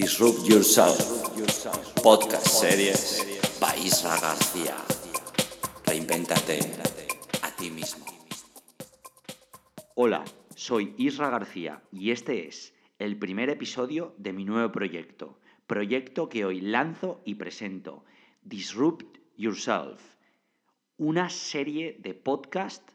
Disrupt Yourself, podcast series Isra García. Reinvéntate a ti mismo. Hola, soy Isra García y este es el primer episodio de mi nuevo proyecto, proyecto que hoy lanzo y presento, Disrupt Yourself, una serie de podcasts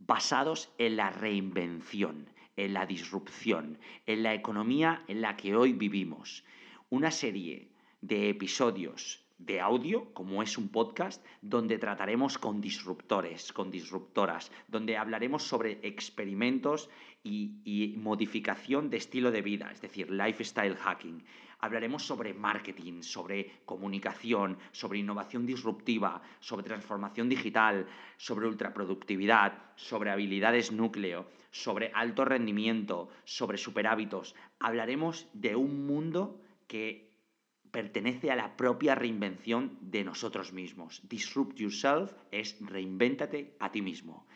basados en la reinvención, en la disrupción, en la economía en la que hoy vivimos. Una serie de episodios de audio, como es un podcast, donde trataremos con disruptores, con disruptoras, donde hablaremos sobre experimentos y, modificación de estilo de vida, es decir, lifestyle hacking. Hablaremos sobre marketing, sobre comunicación, sobre innovación disruptiva, sobre transformación digital, sobre ultraproductividad, sobre habilidades núcleo, sobre alto rendimiento, sobre superhábitos. Hablaremos de un mundo que pertenece a la propia reinvención de nosotros mismos. Disrupt yourself es reinvéntate a ti mismo.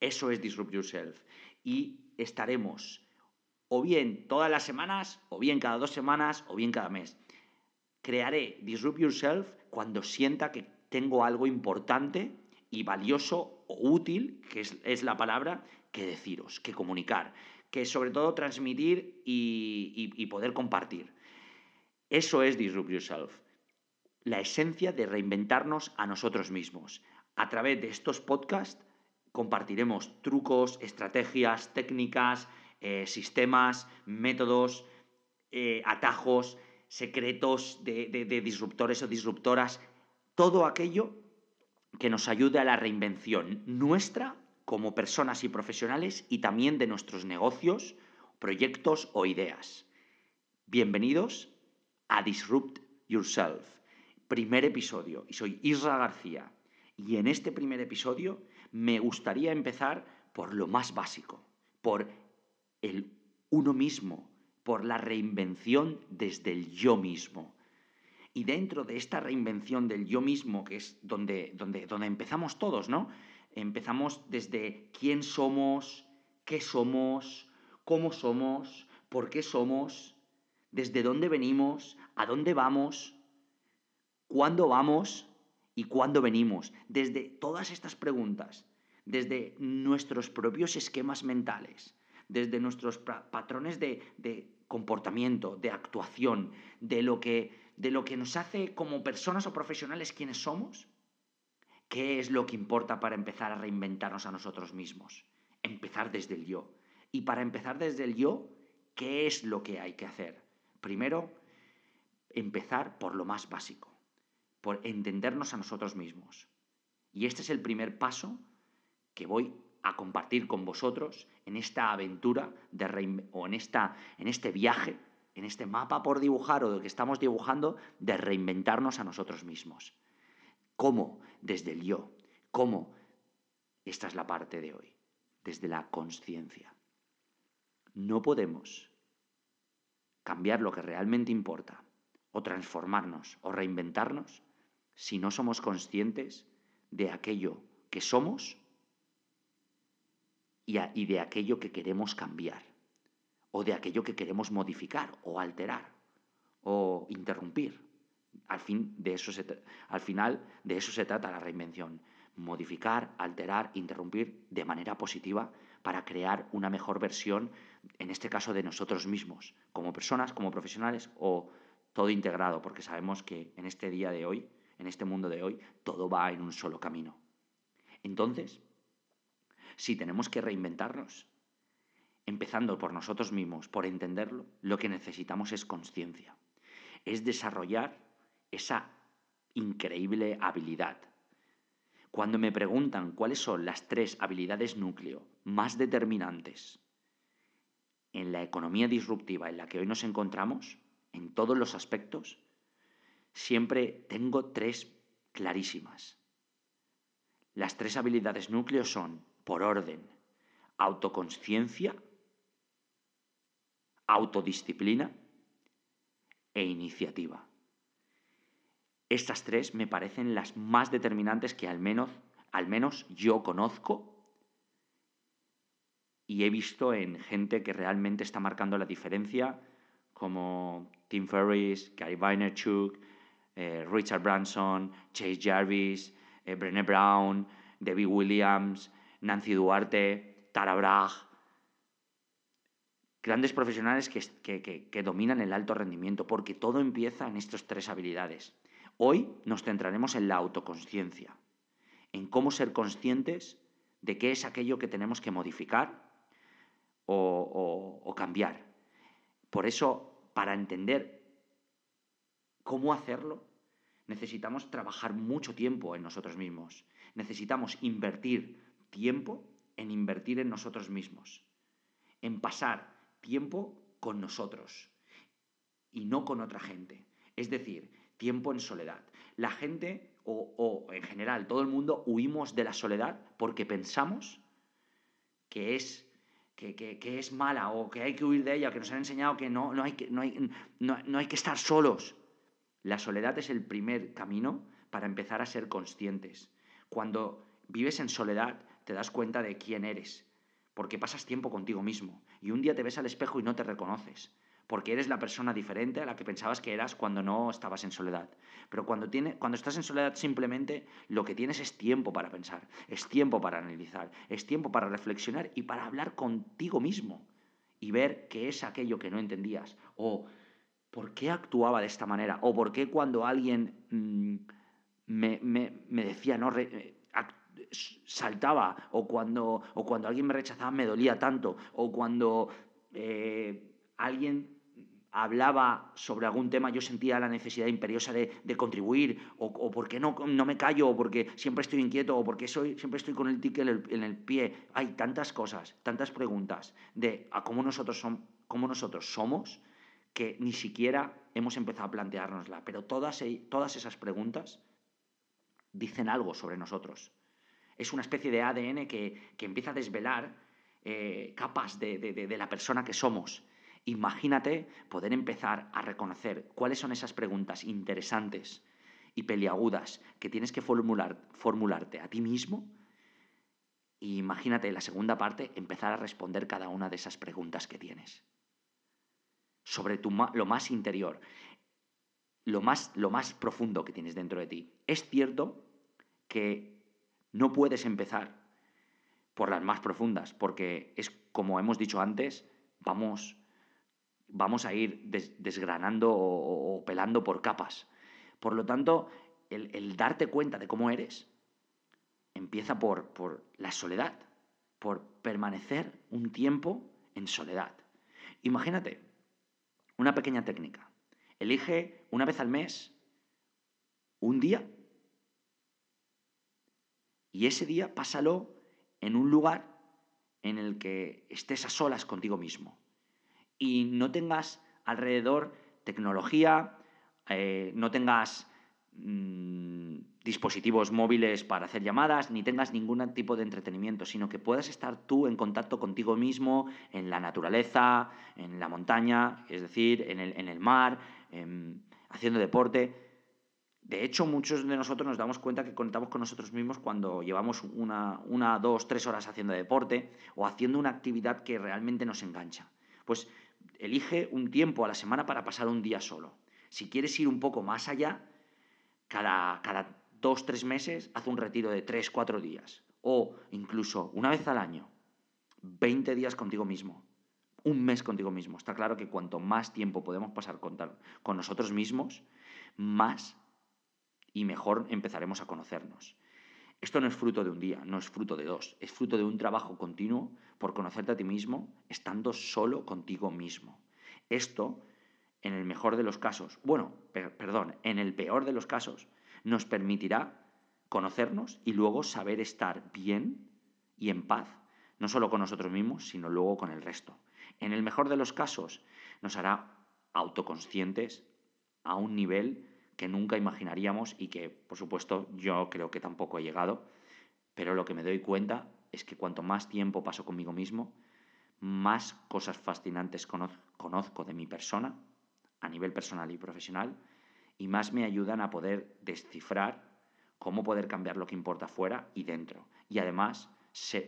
Eso es disrupt yourself. Y estaremos o bien todas las semanas, o bien cada dos semanas, o bien cada mes. Crearé Disrupt Yourself cuando sienta que tengo algo importante y valioso o útil, que es, es la palabra, que deciros, que comunicar, que sobre todo transmitir y, y, y poder compartir. Eso es Disrupt Yourself, la esencia de reinventarnos a nosotros mismos. A través de estos podcasts compartiremos trucos, estrategias, técnicas, eh, sistemas, métodos, eh, atajos, secretos de, disruptores o disruptoras, todo aquello que nos ayude a la reinvención nuestra como personas y profesionales y también de nuestros negocios, proyectos o ideas. Bienvenidos a Disrupt Yourself, primer episodio. Y soy Isra García. Y en este primer episodio me gustaría empezar por lo más básico, por el uno mismo, por la reinvención desde el yo mismo. Y dentro de esta reinvención del yo mismo, que es donde, donde, donde empezamos todos, ¿no? Empezamos desde quién somos, qué somos, cómo somos, por qué somos, desde dónde venimos, a dónde vamos, cuándo vamos y cuándo venimos. Desde todas estas preguntas, desde nuestros propios esquemas mentales, desde nuestros patrones de, comportamiento, de actuación, de lo, que, de lo que nos hace como personas o profesionales quienes somos, ¿qué es lo que importa para empezar a reinventarnos a nosotros mismos? Empezar desde el yo. Y para empezar desde el yo, ¿qué es lo que hay que hacer? Primero, empezar por lo más básico, por entendernos a nosotros mismos. Y este es el primer paso que voy a compartir con vosotros en esta aventura de o en, esta, en este viaje, en este mapa por dibujar o de que estamos dibujando, de reinventarnos a nosotros mismos. ¿Cómo? Desde el yo. ¿Cómo? Esta es la parte de hoy, desde la conciencia. No podemos cambiar lo que realmente importa, o transformarnos, o reinventarnos, si no somos conscientes de aquello que somos y, de aquello que queremos cambiar, o de aquello que queremos modificar, o alterar, o interrumpir. Al, fin de eso se, al final de eso se trata la reinvención. Modificar, alterar, interrumpir de manera positiva para crear una mejor versión, en este caso de nosotros mismos, como personas, como profesionales o todo integrado, porque sabemos que en este día de hoy, en este mundo de hoy, todo va en un solo camino. Entonces, si tenemos que reinventarnos, empezando por nosotros mismos, por entenderlo, lo que necesitamos es conciencia. Es desarrollar esa increíble habilidad. Cuando me preguntan cuáles son las tres habilidades núcleo más determinantes en la economía disruptiva en la que hoy nos encontramos, en todos los aspectos, siempre tengo tres clarísimas. Las tres habilidades núcleo son, por orden, autoconsciencia, autodisciplina e iniciativa. Estas tres me parecen las más determinantes que al menos, al menos yo conozco y he visto en gente que realmente está marcando la diferencia como Tim Ferriss, Gary Vaynerchuk, eh, Richard Branson, Chase Jarvis, eh, Brené Brown, Debbie Williams, Nancy Duarte, Tara Brach, grandes profesionales que, que, dominan el alto rendimiento, porque todo empieza en estas tres habilidades. Hoy nos centraremos en la autoconsciencia, en cómo ser conscientes de qué es aquello que tenemos que modificar o, cambiar. Por eso, para entender cómo hacerlo, necesitamos trabajar mucho tiempo en nosotros mismos. Necesitamos invertir tiempo en invertir en nosotros mismos, en pasar tiempo con nosotros y no con otra gente. Es decir, tiempo en soledad. La gente, o, en general todo el mundo, huimos de la soledad porque pensamos que es, que, es mala o que hay que huir de ella, que nos han enseñado que no, no, hay, que, no, hay, no hay que estar solos. La soledad es el primer camino para empezar a ser conscientes. Cuando vives en soledad, te das cuenta de quién eres, porque pasas tiempo contigo mismo y un día te ves al espejo y no te reconoces porque eres la persona diferente a la que pensabas que eras cuando no estabas en soledad. Pero cuando, tiene, cuando estás en soledad simplemente lo que tienes es tiempo para pensar, es tiempo para analizar, es tiempo para reflexionar y para hablar contigo mismo y ver qué es aquello que no entendías o por qué actuaba de esta manera o por qué cuando alguien mm, me, decía, no, eh, saltaba o cuando, o cuando alguien me rechazaba me dolía tanto o cuando... Eh, alguien hablaba sobre algún tema, yo sentía la necesidad imperiosa de, contribuir, o, o, porque no, no me callo, o porque siempre estoy inquieto, o porque soy, siempre estoy con el tic en el, pie. Hay tantas cosas, tantas preguntas de a cómo nosotros, son, cómo nosotros somos que ni siquiera hemos empezado a planteárnosla. Pero todas, e, todas esas preguntas dicen algo sobre nosotros. Es una especie de ADN que, empieza a desvelar eh, capas de, de la persona que somos Imagínate poder empezar a reconocer cuáles son esas preguntas interesantes y peliagudas que tienes que formular, formularte a ti mismo. Y imagínate la segunda parte, empezar a responder cada una de esas preguntas que tienes. Sobre tu, lo más interior, lo más, lo más profundo que tienes dentro de ti. Es cierto que no puedes empezar por las más profundas, porque es como hemos dicho antes, vamos vamos a ir desgranando o, pelando por capas. Por lo tanto, el, darte cuenta de cómo eres empieza por, por la soledad, por permanecer un tiempo en soledad. Imagínate una pequeña técnica. Elige una vez al mes un día y ese día pásalo en un lugar en el que estés a solas contigo mismo y no tengas alrededor tecnología, eh, no tengas mm, dispositivos móviles para hacer llamadas, ni tengas ningún tipo de entretenimiento, sino que puedas estar tú en contacto contigo mismo, en la naturaleza, en la montaña, es decir, en el, mar, em, haciendo deporte. De hecho, muchos de nosotros nos damos cuenta que conectamos con nosotros mismos cuando llevamos una, una, dos, tres horas haciendo deporte o haciendo una actividad que realmente nos engancha. Pues elige un tiempo a la semana para pasar un día solo. Si quieres ir un poco más allá, cada, cada dos, tres meses, haz un retiro de tres, cuatro días. O incluso una vez al año, 20 días contigo mismo. Un mes contigo mismo. Está claro que cuanto más tiempo podemos pasar con, con nosotros mismos, más y mejor empezaremos a conocernos. Esto no es fruto de un día, no es fruto de dos, es fruto de un trabajo continuo por conocerte a ti mismo estando solo contigo mismo. Esto, en el mejor de los casos, bueno, perdón, en el peor de los casos, nos permitirá conocernos y luego saber estar bien y en paz, no solo con nosotros mismos, sino luego con el resto. En el mejor de los casos, nos hará autoconscientes a un nivel que nunca imaginaríamos y que, por supuesto, yo creo que tampoco he llegado, pero lo que me doy cuenta es que cuanto más tiempo paso conmigo mismo, más cosas fascinantes conozco de mi persona, a nivel personal y profesional, y más me ayudan a poder descifrar cómo poder cambiar lo que importa fuera y dentro. Y además,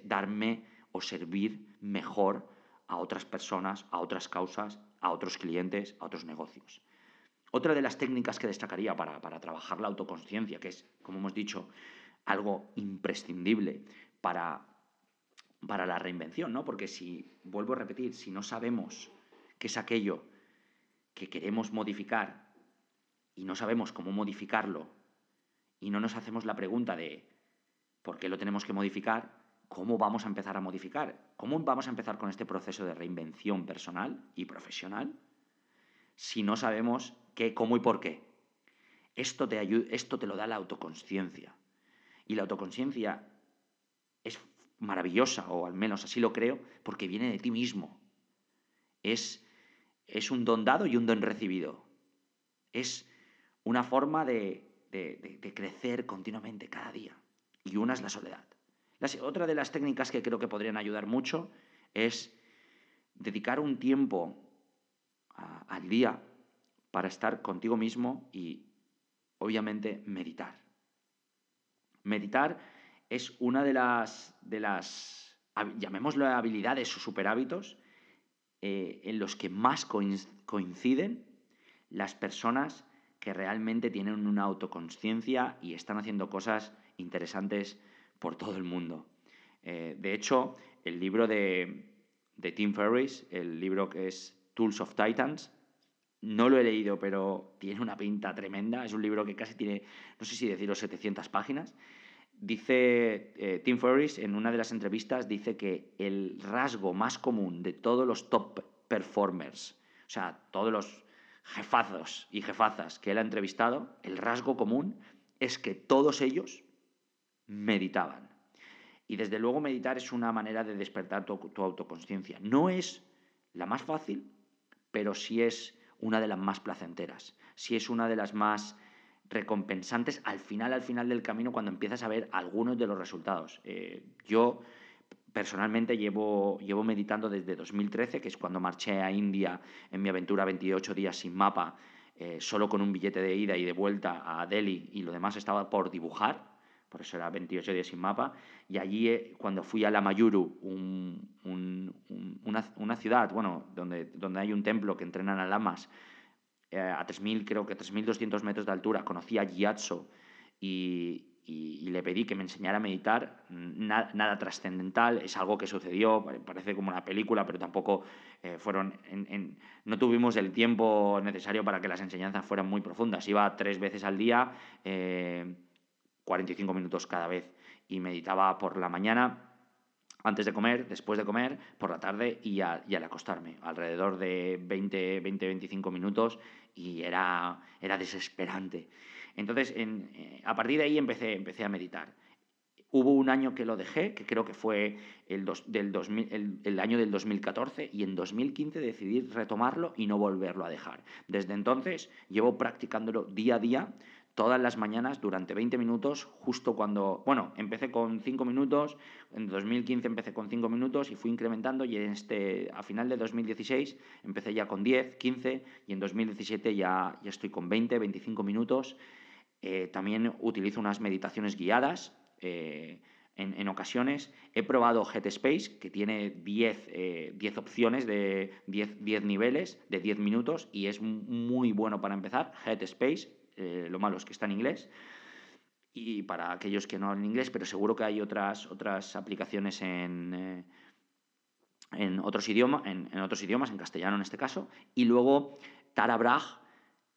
darme o servir mejor a otras personas, a otras causas, a otros clientes, a otros negocios. Otra de las técnicas que destacaría para, trabajar la autoconsciencia, que es, como hemos dicho, algo imprescindible para, para la reinvención, ¿no? Porque si, vuelvo a repetir, si no sabemos qué es aquello que queremos modificar y no sabemos cómo modificarlo y no nos hacemos la pregunta de por qué lo tenemos que modificar, ¿cómo vamos a empezar a modificar? ¿Cómo vamos a empezar con este proceso de reinvención personal y profesional si no sabemos qué, cómo y por qué? Esto te, esto te lo da la autoconsciencia. Y la autoconsciencia es maravillosa, o al menos así lo creo, porque viene de ti mismo. Es, es un don dado y un don recibido. Es una forma de, de crecer continuamente cada día. Y una es la soledad otra de las técnicas que creo que podrían ayudar mucho es dedicar un tiempo al día para estar contigo mismo y, obviamente, meditar. Meditar es una de las, de las llamémoslo habilidades o superhábitos, eh, en los que más coinciden las personas que realmente tienen una autoconsciencia y están haciendo cosas interesantes por todo el mundo. Eh, de hecho, el libro de, Tim Ferriss, el libro que es Tools of Titans, no lo he leído, pero tiene una pinta tremenda. Es un libro que casi tiene, no sé si decirlo, 700 páginas. Dice eh, Tim Ferriss en una de las entrevistas, dice que el rasgo más común de todos los top performers, o sea, todos los jefazos y jefazas que él ha entrevistado, el rasgo común es que todos ellos meditaban. Y desde luego meditar es una manera de despertar tu, tu autoconsciencia. No es la más fácil, pero sí es una de las más placenteras, sí es una de las más recompensantes al final, al final del camino, cuando empiezas a ver algunos de los resultados. Eh, yo personalmente llevo, llevo meditando desde 2013, que es cuando marché a India en mi aventura 28 días sin mapa, eh, solo con un billete de ida y de vuelta a Delhi y lo demás estaba por dibujar por eso era 28 días sin mapa, y allí eh, cuando fui a la Mayuru, una, ciudad, bueno, donde, donde hay un templo que entrenan a lamas, eh, a 3.000, creo que 3.200 metros de altura, conocí a Gyatso y, le pedí que me enseñara a meditar, nada, trascendental, es algo que sucedió, parece como una película, pero tampoco eh, fueron, no tuvimos el tiempo necesario para que las enseñanzas fueran muy profundas, iba tres veces al día, 45 minutos cada vez y meditaba por la mañana, antes de comer, después de comer, por la tarde y, al acostarme, alrededor de 20, 20 25 minutos y era, era desesperante. Entonces, eh, a partir de ahí empecé, empecé a meditar. Hubo un año que lo dejé, que creo que fue el, del 2000, el, año del 2014, y en 2015 decidí retomarlo y no volverlo a dejar. Desde entonces llevo practicándolo día a día todas las mañanas durante 20 minutos, justo cuando, bueno, empecé con 5 minutos, en 2015 empecé con 5 minutos y fui incrementando y en este, a final de 2016 empecé ya con 10, 15 y en 2017 ya, ya estoy con 20, 25 minutos. Eh, también utilizo unas meditaciones guiadas. Eh, en, ocasiones. He probado Headspace, que tiene 10, eh, opciones de 10, 10, niveles de 10 minutos y es muy bueno para empezar. Headspace eh, lo malo es que está en inglés. Y para aquellos que no hablan inglés, pero seguro que hay otras, otras aplicaciones en, eh, en, otros idiomas, en, otros idiomas, en castellano en este caso. Y luego Tara Brach,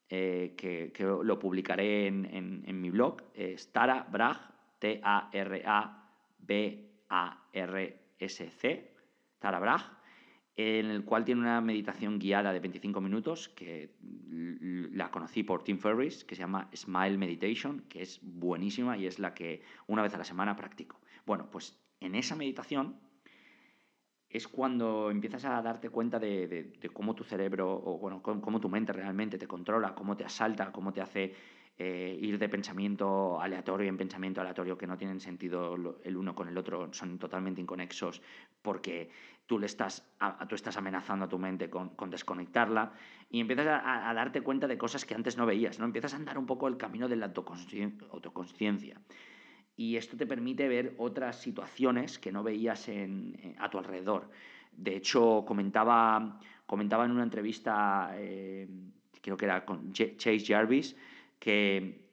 eh, que, lo publicaré en, en, mi blog, es Tara Brach, T-A-R-A-B-A-R-S-C, Tara Brach, en el cual tiene una meditación guiada de 25 minutos, que la conocí por Tim Ferriss, que se llama Smile Meditation, que es buenísima y es la que una vez a la semana practico. Bueno, pues en esa meditación es cuando empiezas a darte cuenta de, cómo tu cerebro, o bueno, cómo, tu mente realmente te controla, cómo te asalta, cómo te hace eh, ir de pensamiento aleatorio en pensamiento aleatorio que no tienen sentido el uno con el otro, son totalmente inconexos, porque tú, le estás, tú estás amenazando a tu mente con, desconectarla y empiezas a, darte cuenta de cosas que antes no veías, ¿no? Empiezas a andar un poco el camino de la autoconsciencia. Y esto te permite ver otras situaciones que no veías a tu alrededor. De hecho, comentaba, comentaba en una entrevista, eh, creo que era con Chase Jarvis, que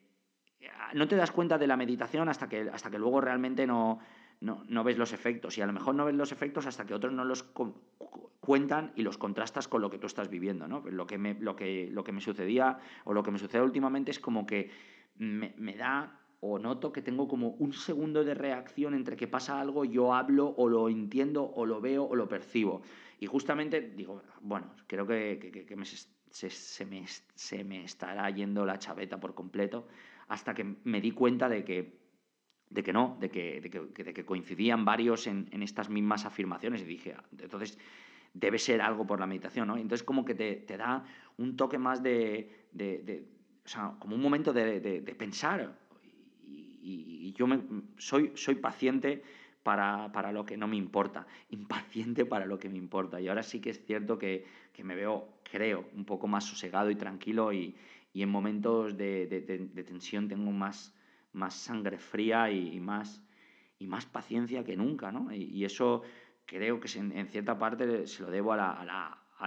no te das cuenta de la meditación hasta que, hasta que luego realmente no, no, ves los efectos. Y a lo mejor no ves los efectos hasta que otros no los cuentan y los contrastas con lo que tú estás viviendo. ¿no? Lo, que me, lo, que, lo que me sucedía o lo que me sucede últimamente es como que me, da o noto que tengo como un segundo de reacción entre que pasa algo, yo hablo o lo entiendo o lo veo o lo percibo. Y justamente digo, bueno, creo que, se, me, se me estará yendo la chaveta por completo hasta que me di cuenta de que de que no, de que, de que, coincidían varios en, estas mismas afirmaciones y dije, ah, entonces debe ser algo por la meditación, ¿no? Entonces como que te, da un toque más de, o sea, como un momento de, pensar y, yo me, soy, soy paciente para, para, lo que no me importa, impaciente para lo que me importa. Y ahora sí que es cierto que, que me veo, creo, un poco más sosegado y tranquilo y, y en momentos de, de, tensión tengo más, más sangre fría y, más, y más paciencia que nunca, ¿no? Y, eso creo que en, cierta parte se lo debo a la, a,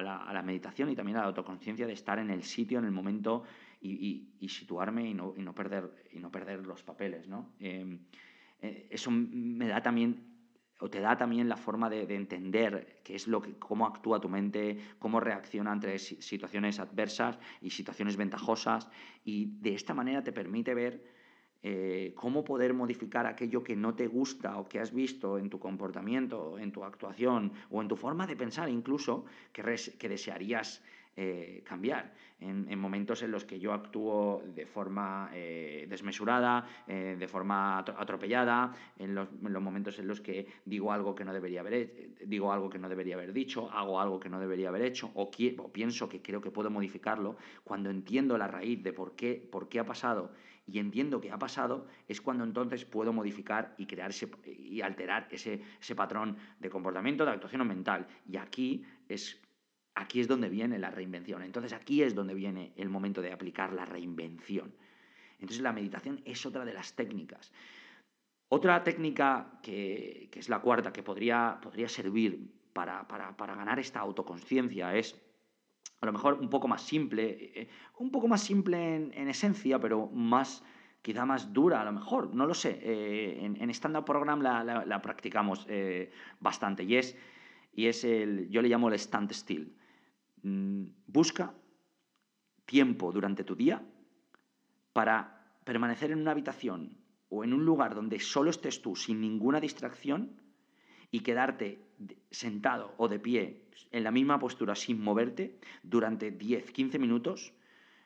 la, a, la, meditación y también a la autoconciencia de estar en el sitio, en el momento y, situarme y no, no, perder, y no perder los papeles, ¿no? Eh, eh, eso me da también o te da también la forma de, entender qué es lo que, cómo actúa tu mente, cómo reacciona ante situaciones adversas y situaciones ventajosas, y de esta manera te permite ver eh, cómo poder modificar aquello que no te gusta o que has visto en tu comportamiento, en tu actuación o en tu forma de pensar incluso, que, que desearías eh, cambiar. En, momentos en los que yo actúo de forma eh, desmesurada, eh, de forma atropellada, en los, momentos en los que digo algo que no debería haber, digo algo que no debería haber dicho, hago algo que no debería haber hecho, o, pienso que creo que puedo modificarlo, cuando entiendo la raíz de por qué, por qué ha pasado y entiendo que ha pasado, es cuando entonces puedo modificar y crear y alterar ese, ese patrón de comportamiento, de actuación mental. Y aquí es Aquí es donde viene la reinvención. Entonces aquí es donde viene el momento de aplicar la reinvención. Entonces la meditación es otra de las técnicas. Otra técnica que, es la cuarta, que podría, podría servir para, ganar esta autoconsciencia es a lo mejor un poco más simple, eh, un poco más simple en, esencia, pero más quizá más dura a lo mejor, no lo sé. Eh, en, en Stand Up Program la, practicamos eh, bastante y es, y es el, yo le llamo el stand still. Mm, busca tiempo durante tu día para permanecer en una habitación o en un lugar donde solo estés tú sin ninguna distracción y quedarte sentado o de pie en la misma postura sin moverte durante 10, 15 minutos,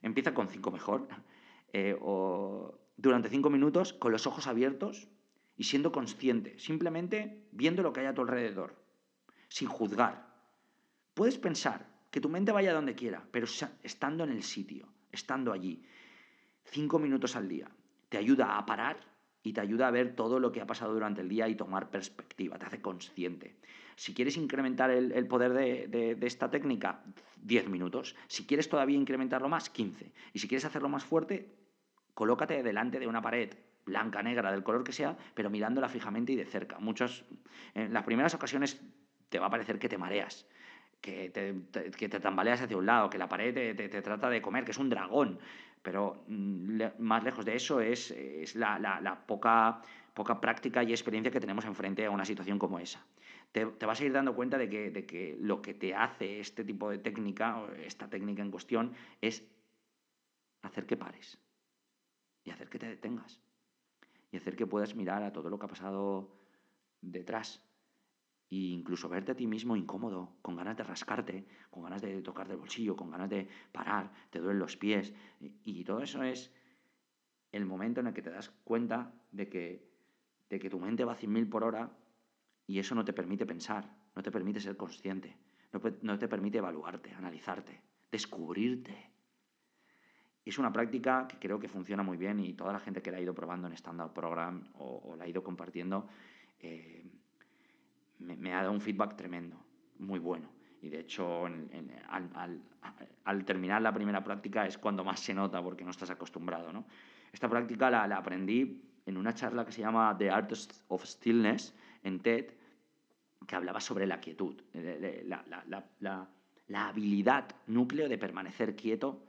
empieza con 5 mejor, eh, o durante 5 minutos con los ojos abiertos y siendo consciente, simplemente viendo lo que hay a tu alrededor, sin juzgar. Puedes pensar, que tu mente vaya donde quiera, pero estando en el sitio, estando allí, cinco minutos al día, te ayuda a parar y te ayuda a ver todo lo que ha pasado durante el día y tomar perspectiva, te hace consciente. Si quieres incrementar el, poder de, esta técnica, 10 minutos. Si quieres todavía incrementarlo más, 15. Y si quieres hacerlo más fuerte, colócate delante de una pared blanca, negra, del color que sea, pero mirándola fijamente y de cerca. Muchas, en las primeras ocasiones te va a parecer que te mareas, que te, tambaleas hacia un lado, que la pared te, trata de comer, que es un dragón. Pero mm, más lejos de eso es, es la, poca, poca práctica y experiencia que tenemos enfrente a una situación como esa. Te, vas a ir dando cuenta de que, de que lo que te hace este tipo de técnica, esta técnica en cuestión, es hacer que pares y hacer que te detengas y hacer que puedas mirar a todo lo que ha pasado detrás incluso verte a ti mismo incómodo, con ganas de rascarte, con ganas de tocar del bolsillo, con ganas de parar, te duelen los pies. Y, todo eso es el momento en el que te das cuenta de que, de que tu mente va a 100.000 por hora y eso no te permite pensar, no te permite ser consciente, no, te permite evaluarte, analizarte, descubrirte. Es una práctica que creo que funciona muy bien y toda la gente que la ha ido probando en Standard Program o, la ha ido compartiendo, eh, me, ha dado un feedback tremendo, muy bueno. Y de hecho, al, terminar la primera práctica es cuando más se nota porque no estás acostumbrado. ¿no? Esta práctica la, aprendí en una charla que se llama The Art of Stillness en TED, que hablaba sobre la quietud, la, la habilidad núcleo de permanecer quieto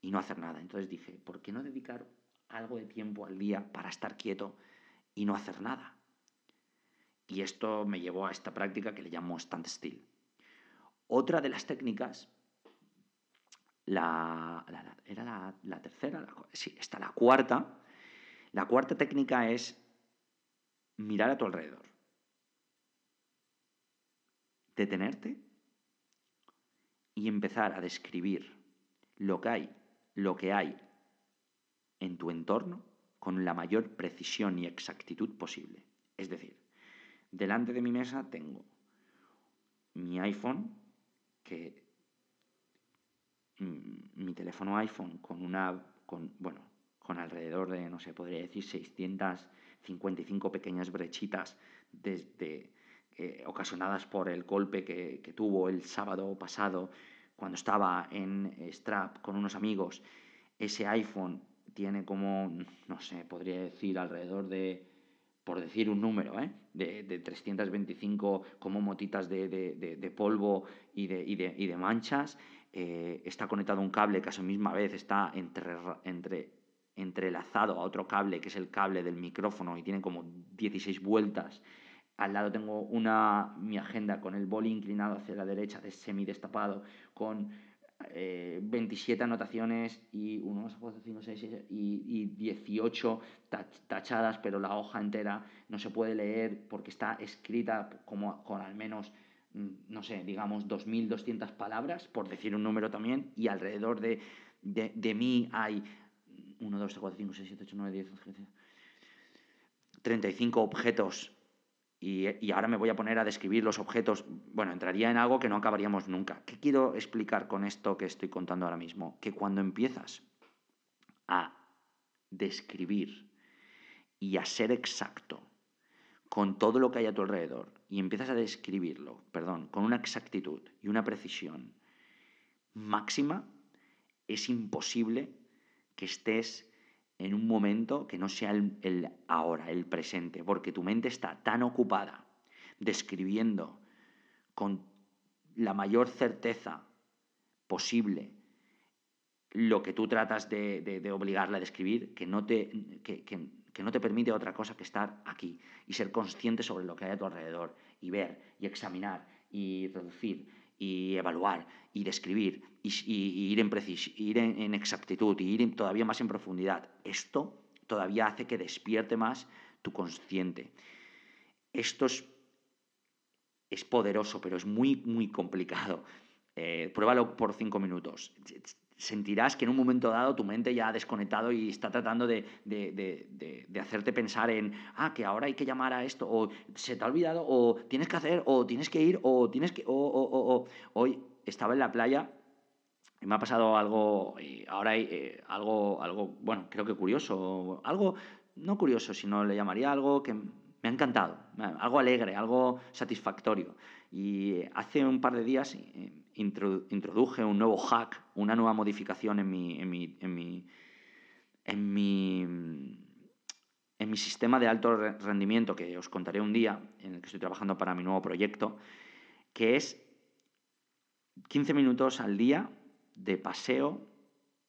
y no hacer nada. Entonces dije, ¿por qué no dedicar algo de tiempo al día para estar quieto y no hacer nada? Y esto me llevó a esta práctica que le llamo standstill. Otra de las técnicas, la, era la, tercera, sí, está la cuarta. La cuarta técnica es mirar a tu alrededor. Detenerte y empezar a describir lo que hay, lo que hay en tu entorno con la mayor precisión y exactitud posible. Es decir, delante de mi mesa tengo mi iPhone, que mm, mi teléfono iPhone con una, con, bueno, con alrededor de, no sé, podría decir 655 pequeñas brechitas desde, eh, ocasionadas por el golpe que, que tuvo el sábado pasado cuando estaba en Strap con unos amigos, ese iPhone tiene como, no sé, podría decir alrededor de, por decir un número, ¿eh? de, de 325 como motitas de, de polvo y de, y de manchas. Eh, está conectado un cable que a su misma vez está entre, entre, entrelazado a otro cable, que es el cable del micrófono, y tiene como 16 vueltas al lado tengo una, mi agenda con el boli inclinado hacia la derecha, de semi destapado, con 27 eh, anotaciones y, uno, y, y 18 tachadas, pero la hoja entera no se puede leer porque está escrita como con al menos, mm, no sé, digamos 2.200 palabras, por decir un número también, y alrededor de, de, de mí hay 1, 2, 3, 4, 5, 6, 7, 8, 9, 10, 11, 35 objetos y, ahora me voy a poner a describir los objetos. Bueno, entraría en algo que no acabaríamos nunca. ¿Qué quiero explicar con esto que estoy contando ahora mismo? Que cuando empiezas a describir y a ser exacto con todo lo que hay a tu alrededor y empiezas a describirlo, perdón, con una exactitud y una precisión máxima, es imposible que estés en un momento que no sea el, ahora, el presente, porque tu mente está tan ocupada describiendo con la mayor certeza posible lo que tú tratas de, obligarla a describir, que no, te, que, que no te permite otra cosa que estar aquí y ser consciente sobre lo que hay a tu alrededor y ver y examinar y reducir y evaluar y describir y, ir, en ir en, exactitud y ir todavía más en profundidad. Esto todavía hace que despierte más tu consciente. Esto es, es poderoso, pero es muy, muy complicado. Eh, pruébalo por cinco minutos sentirás que en un momento dado tu mente ya ha desconectado y está tratando de, hacerte pensar en, ah, que ahora hay que llamar a esto, o se te ha olvidado, o tienes que hacer, o tienes que ir, o tienes que... O, o, o, Hoy estaba en la playa y me ha pasado algo, ahora hay eh, algo, algo, bueno, creo que curioso, algo, no curioso, sino le llamaría algo que me ha encantado, algo alegre, algo satisfactorio. Y hace un par de días eh, introduje un nuevo hack, una nueva modificación en mi, en mi, en mi, en mi, sistema de alto rendimiento, que os contaré un día, en el que estoy trabajando para mi nuevo proyecto, que es 15 minutos al día de paseo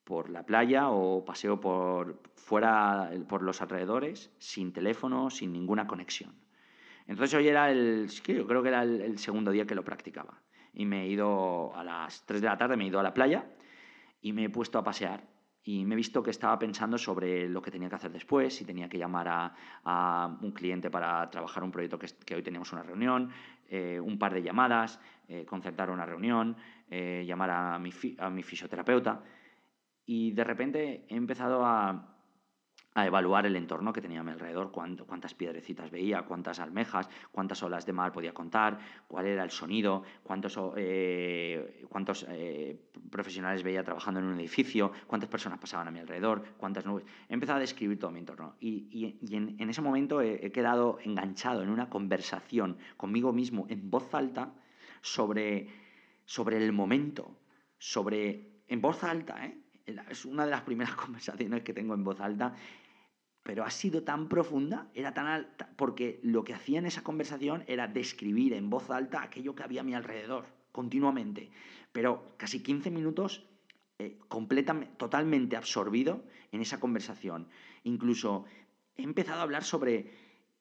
por la playa o paseo por fuera por los alrededores sin teléfono, sin ninguna conexión. Entonces hoy era el, yo creo que era el segundo día que lo practicaba y me he ido a las 3 de la tarde, me he ido a la playa y me he puesto a pasear. Y me he visto que estaba pensando sobre lo que tenía que hacer después, si tenía que llamar a, un cliente para trabajar un proyecto que, hoy teníamos una reunión, eh, un par de llamadas, eh, concertar una reunión, eh, llamar a mi, a mi fisioterapeuta. Y de repente he empezado a, a evaluar el entorno que tenía a mi alrededor, cuántas piedrecitas veía, cuántas almejas, cuántas olas de mar podía contar, cuál era el sonido, cuántos, eh, cuántos eh, profesionales veía trabajando en un edificio, cuántas personas pasaban a mi alrededor, cuántas nubes. He a describir todo mi entorno y, en, ese momento he, quedado enganchado en una conversación conmigo mismo en voz alta sobre, sobre el momento, sobre, en voz alta, ¿eh? es una de las primeras conversaciones que tengo en voz alta pero ha sido tan profunda, era tan alta, porque lo que hacía en esa conversación era describir en voz alta aquello que había a mi alrededor, continuamente. Pero casi 15 minutos eh, completamente, totalmente absorbido en esa conversación. Incluso he empezado a hablar sobre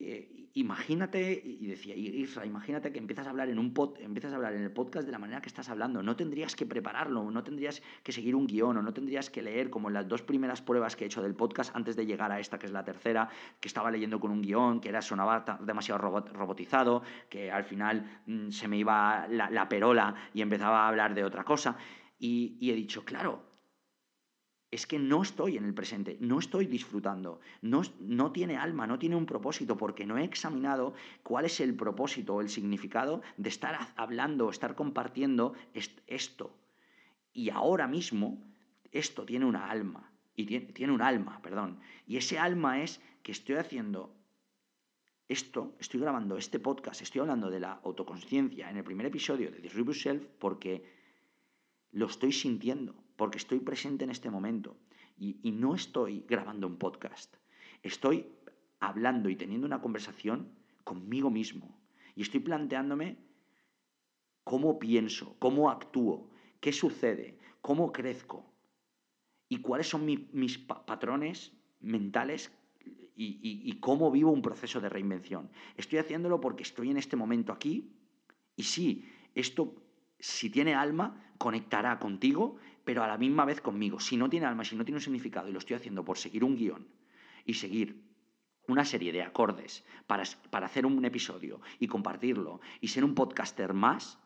eh, imagínate, y decía Isra, imagínate que empiezas a hablar en un pod, empiezas a hablar en el podcast de la manera que estás hablando. No tendrías que prepararlo, no tendrías que seguir un guion, o no tendrías que leer como en las dos primeras pruebas que he hecho del podcast antes de llegar a esta, que es la tercera, que estaba leyendo con un guion, que era sonaba demasiado robotizado, que al final mm, se me iba la, perola y empezaba a hablar de otra cosa. y he dicho, claro, es que no estoy en el presente, no estoy disfrutando, no, no, tiene alma, no tiene un propósito, porque no he examinado cuál es el propósito o el significado de estar hablando, estar compartiendo esto. Y ahora mismo esto tiene una alma, y tiene, tiene un alma, perdón. Y ese alma es que estoy haciendo esto, estoy grabando este podcast, estoy hablando de la autoconsciencia en el primer episodio de Disrupt Yourself porque lo estoy sintiendo porque estoy presente en este momento y, no estoy grabando un podcast. Estoy hablando y teniendo una conversación conmigo mismo y estoy planteándome cómo pienso, cómo actúo, qué sucede, cómo crezco y cuáles son mis patrones mentales y, y, cómo vivo un proceso de reinvención. Estoy haciéndolo porque estoy en este momento aquí y sí, esto, si tiene alma, conectará contigo pero a la misma vez conmigo. Si no tiene alma, si no tiene un significado y lo estoy haciendo por seguir un guion y seguir una serie de acordes para, para hacer un episodio y compartirlo y ser un podcaster más,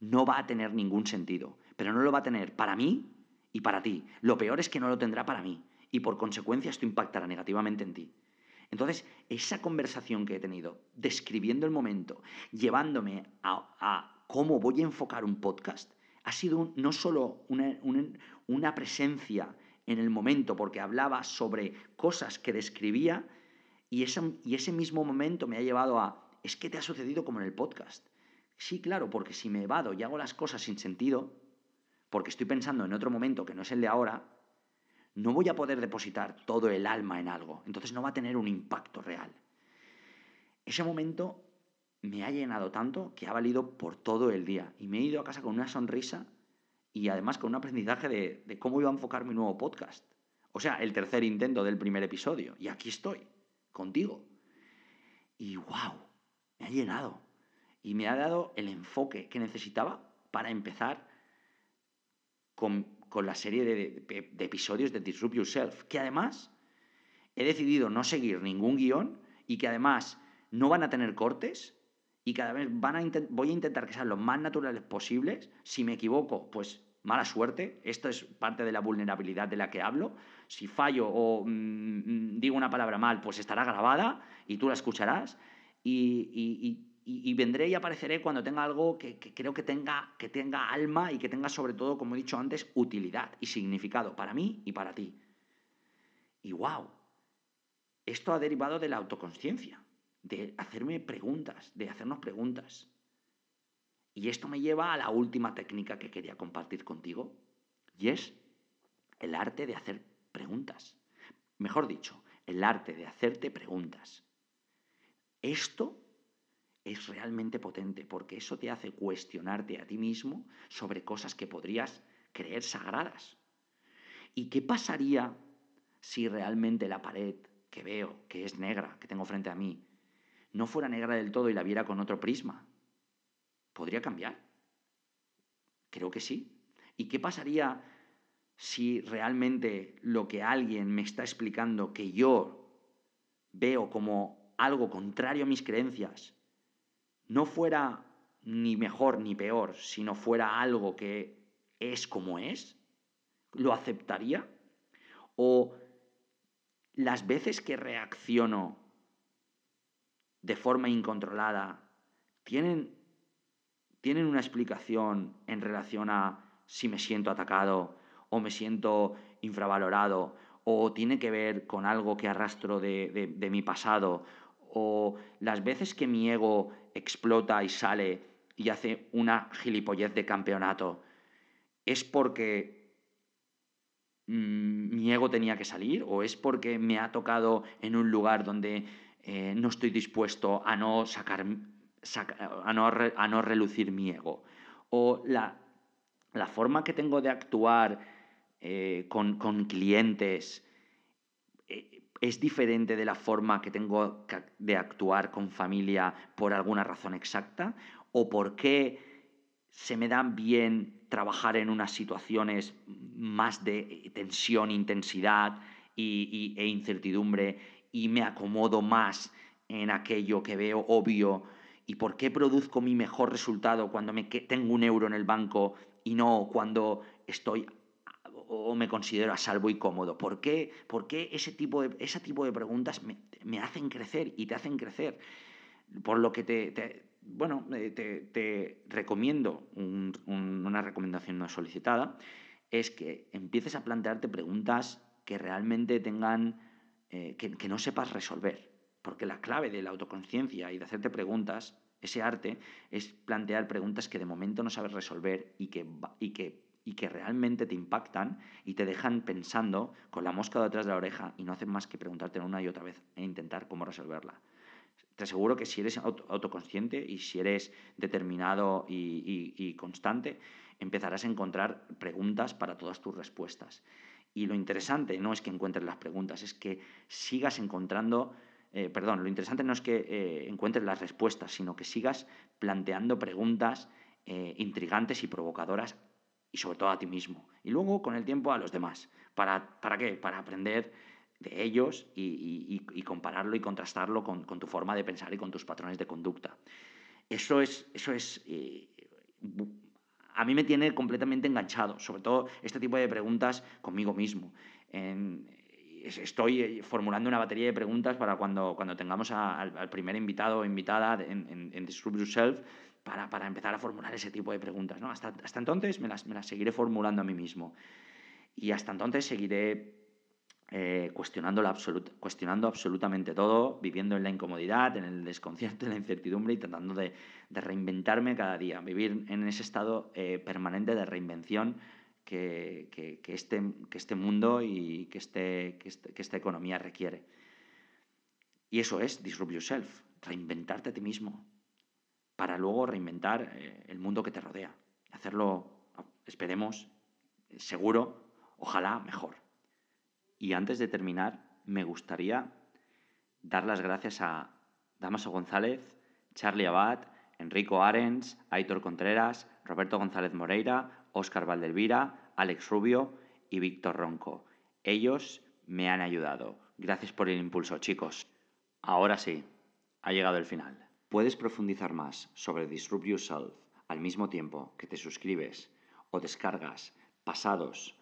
no va a tener ningún sentido. Pero no lo va a tener para mí y para ti. Lo peor es que no lo tendrá para mí y por consecuencia esto impactará negativamente en ti. Entonces, esa conversación que he tenido, describiendo el momento, llevándome a, a cómo voy a enfocar un podcast, ha sido no solo una, presencia en el momento, porque hablaba sobre cosas que describía, y ese, y ese mismo momento me ha llevado a, es que te ha sucedido como en el podcast. Sí, claro, porque si me evado y hago las cosas sin sentido, porque estoy pensando en otro momento que no es el de ahora, no voy a poder depositar todo el alma en algo. Entonces no va a tener un impacto real. Ese momento me ha llenado tanto que ha valido por todo el día. Y me he ido a casa con una sonrisa y además con un aprendizaje de, cómo iba a enfocar mi nuevo podcast. O sea, el tercer intento del primer episodio. Y aquí estoy, contigo. Y wow, me ha llenado. Y me ha dado el enfoque que necesitaba para empezar con, la serie de, de episodios de Disrupt Yourself. Que además he decidido no seguir ningún guion y que además no van a tener cortes y cada vez van a voy a intentar que sean lo más naturales posibles. Si me equivoco, pues mala suerte. Esto es parte de la vulnerabilidad de la que hablo. Si fallo o mm, mm, digo una palabra mal, pues estará grabada y tú la escucharás. Y, vendré y apareceré cuando tenga algo que, creo que tenga, que tenga alma y que tenga sobre todo, como he dicho antes, utilidad y significado para mí y para ti. Y wow, esto ha derivado de la autoconsciencia de hacerme preguntas, de hacernos preguntas. Y esto me lleva a la última técnica que quería compartir contigo, y es el arte de hacer preguntas. Mejor dicho, el arte de hacerte preguntas. Esto es realmente potente porque eso te hace cuestionarte a ti mismo sobre cosas que podrías creer sagradas. ¿Y qué pasaría si realmente la pared que veo, que es negra, que tengo frente a mí, no fuera negra del todo y la viera con otro prisma? ¿Podría cambiar? Creo que sí. ¿Y qué pasaría si realmente lo que alguien me está explicando que yo veo como algo contrario a mis creencias no fuera ni mejor ni peor, sino fuera algo que es como es? ¿Lo aceptaría? ¿O las veces que reacciono de forma incontrolada, ¿tienen, tienen una explicación en relación a si me siento atacado o me siento infravalorado o tiene que ver con algo que arrastro de, de mi pasado o las veces que mi ego explota y sale y hace una gilipollez de campeonato, es porque mm, mi ego tenía que salir o es porque me ha tocado en un lugar donde eh, no estoy dispuesto a no sacar, a, no a, no relucir mi ego. O la, la forma que tengo de actuar eh, con, con, clientes eh, es diferente de la forma que tengo de actuar con familia por alguna razón exacta o por qué se me dan bien trabajar en unas situaciones más de tensión, intensidad y, e incertidumbre y me acomodo más en aquello que veo obvio y por qué produzco mi mejor resultado cuando me tengo un euro en el banco y no cuando estoy o me considero a salvo y cómodo. ¿Por qué, por qué ese, tipo de, ese tipo de preguntas me, hacen crecer y te hacen crecer? Por lo que te, bueno, eh, te, recomiendo una recomendación no solicitada, es que empieces a plantearte preguntas que realmente tengan, eh, que, no sepas resolver. Porque la clave de la autoconciencia y de hacerte preguntas, ese arte, es plantear preguntas que de momento no sabes resolver y que, y que, y que realmente te impactan y te dejan pensando con la mosca detrás de la oreja y no hacen más que preguntarte una y otra vez e intentar cómo resolverla te aseguro que si eres autoconsciente y si eres determinado y, constante, empezarás a encontrar preguntas para todas tus respuestas. Y lo interesante no es que encuentres las preguntas, es que sigas encontrando, eh, perdón, lo interesante no es que eh, encuentres las respuestas, sino que sigas planteando preguntas eh, intrigantes y provocadoras y sobre todo a ti mismo. Y luego con el tiempo a los demás. ¿Para, para qué? Para aprender de ellos y, compararlo y contrastarlo con, tu forma de pensar y con tus patrones de conducta. Eso es, eso es a mí me tiene completamente enganchado, sobre todo este tipo de preguntas conmigo mismo. estoy eh, formulando una batería de preguntas para cuando, cuando tengamos al, primer invitado o invitada en, en, Disrupt Yourself para, para, empezar a formular ese tipo de preguntas. ¿no? Hasta, hasta entonces me las, me las seguiré formulando a mí mismo. Y hasta entonces seguiré eh, cuestionando, cuestionando absolutamente todo, viviendo en la incomodidad, en el desconcierto, en la incertidumbre y tratando de, reinventarme cada día, vivir en ese estado eh, permanente de reinvención que, este, que, este, mundo y este, este, que, esta economía requiere. Y eso es Disrupt Yourself, reinventarte a ti mismo, para luego reinventar eh, el mundo que te rodea. Hacerlo, esperemos, seguro, ojalá mejor. Y antes de terminar, me gustaría dar las gracias a Damaso González, Charlie Abad, Enrico Arens, Aitor Contreras, Roberto González Moreira, Óscar Valdelvira, Alex Rubio y Víctor Ronco. Ellos me han ayudado. Gracias por el impulso, chicos. Ahora sí, ha llegado el final. Puedes profundizar más sobre Disrupt Yourself al mismo tiempo que te suscribes o descargas pasados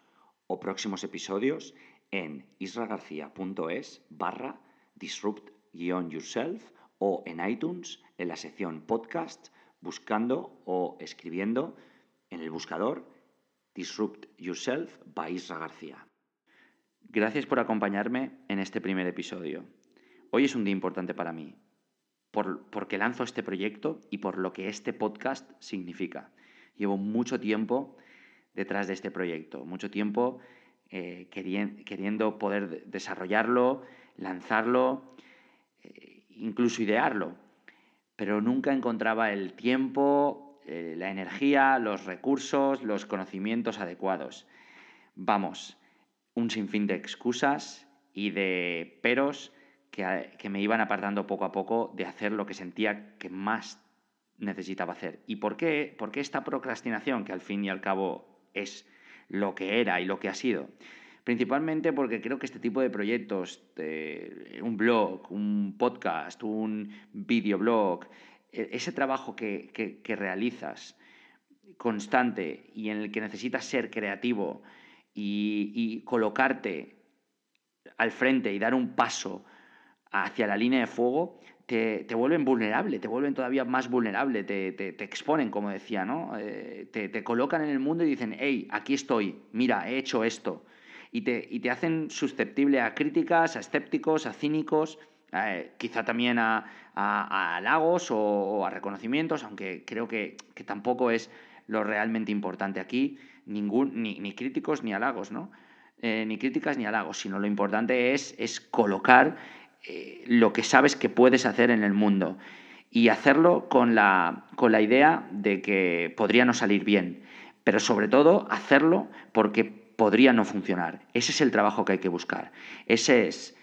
o próximos episodios en isragarcía.es barra disrupt-yourself o en iTunes en la sección podcast buscando o escribiendo en el buscador Disrupt Yourself by Isra García. Gracias por acompañarme en este primer episodio. Hoy es un día importante para mí, por, porque lanzo este proyecto y por lo que este podcast significa. Llevo mucho tiempo detrás de este proyecto, mucho tiempo eh, queriendo poder desarrollarlo, lanzarlo, eh, incluso idearlo, pero nunca encontraba el tiempo, eh, la energía, los recursos, los conocimientos adecuados. Vamos, un sinfín de excusas y de peros que, que me iban apartando poco a poco de hacer lo que sentía que más necesitaba hacer. ¿Y por qué? ¿Por qué esta procrastinación, que al fin y al cabo es lo que era y lo que ha sido. Principalmente porque creo que este tipo de proyectos, un blog, un podcast, un videoblog, e, ese trabajo que, realizas constante y en el que necesitas ser creativo y, colocarte al frente y dar un paso hacia la línea de fuego, te, vuelven vulnerable, te vuelven todavía más vulnerable, te, te, exponen, como decía, ¿no? Eh, te, colocan en el mundo y dicen, hey, aquí estoy, mira, he hecho esto. Y te, y hacen susceptible a críticas, a escépticos, a cínicos, eh, quizá también a, a, halagos o, a reconocimientos, aunque creo que, que, tampoco es lo realmente importante aquí, ningún, ni, ni críticos ni halagos, ¿no? eh, ni críticas ni halagos, sino lo importante es, es colocar eh, lo que sabes que puedes hacer en el mundo y hacerlo con la, con la idea de que podría no salir bien, pero sobre todo hacerlo porque podría no funcionar. Ese es el trabajo que hay que buscar. Ese es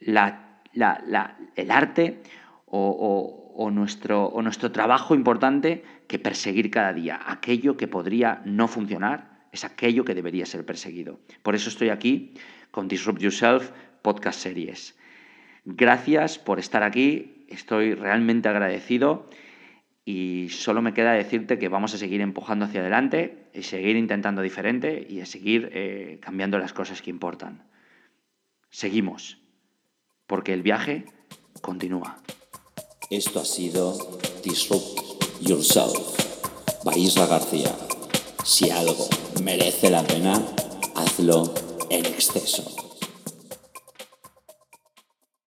la, el arte o, nuestro, o nuestro trabajo importante que perseguir cada día. Aquello que podría no funcionar es aquello que debería ser perseguido. Por eso estoy aquí con Disrupt Yourself Podcast Series. Gracias por estar aquí, estoy realmente agradecido y solo me queda decirte que vamos a seguir empujando hacia adelante y seguir intentando diferente y a seguir eh, cambiando las cosas que importan. Seguimos, porque el viaje continúa. Esto ha sido Disrupt Yourself, Baisra García. Si algo merece la pena, hazlo en exceso.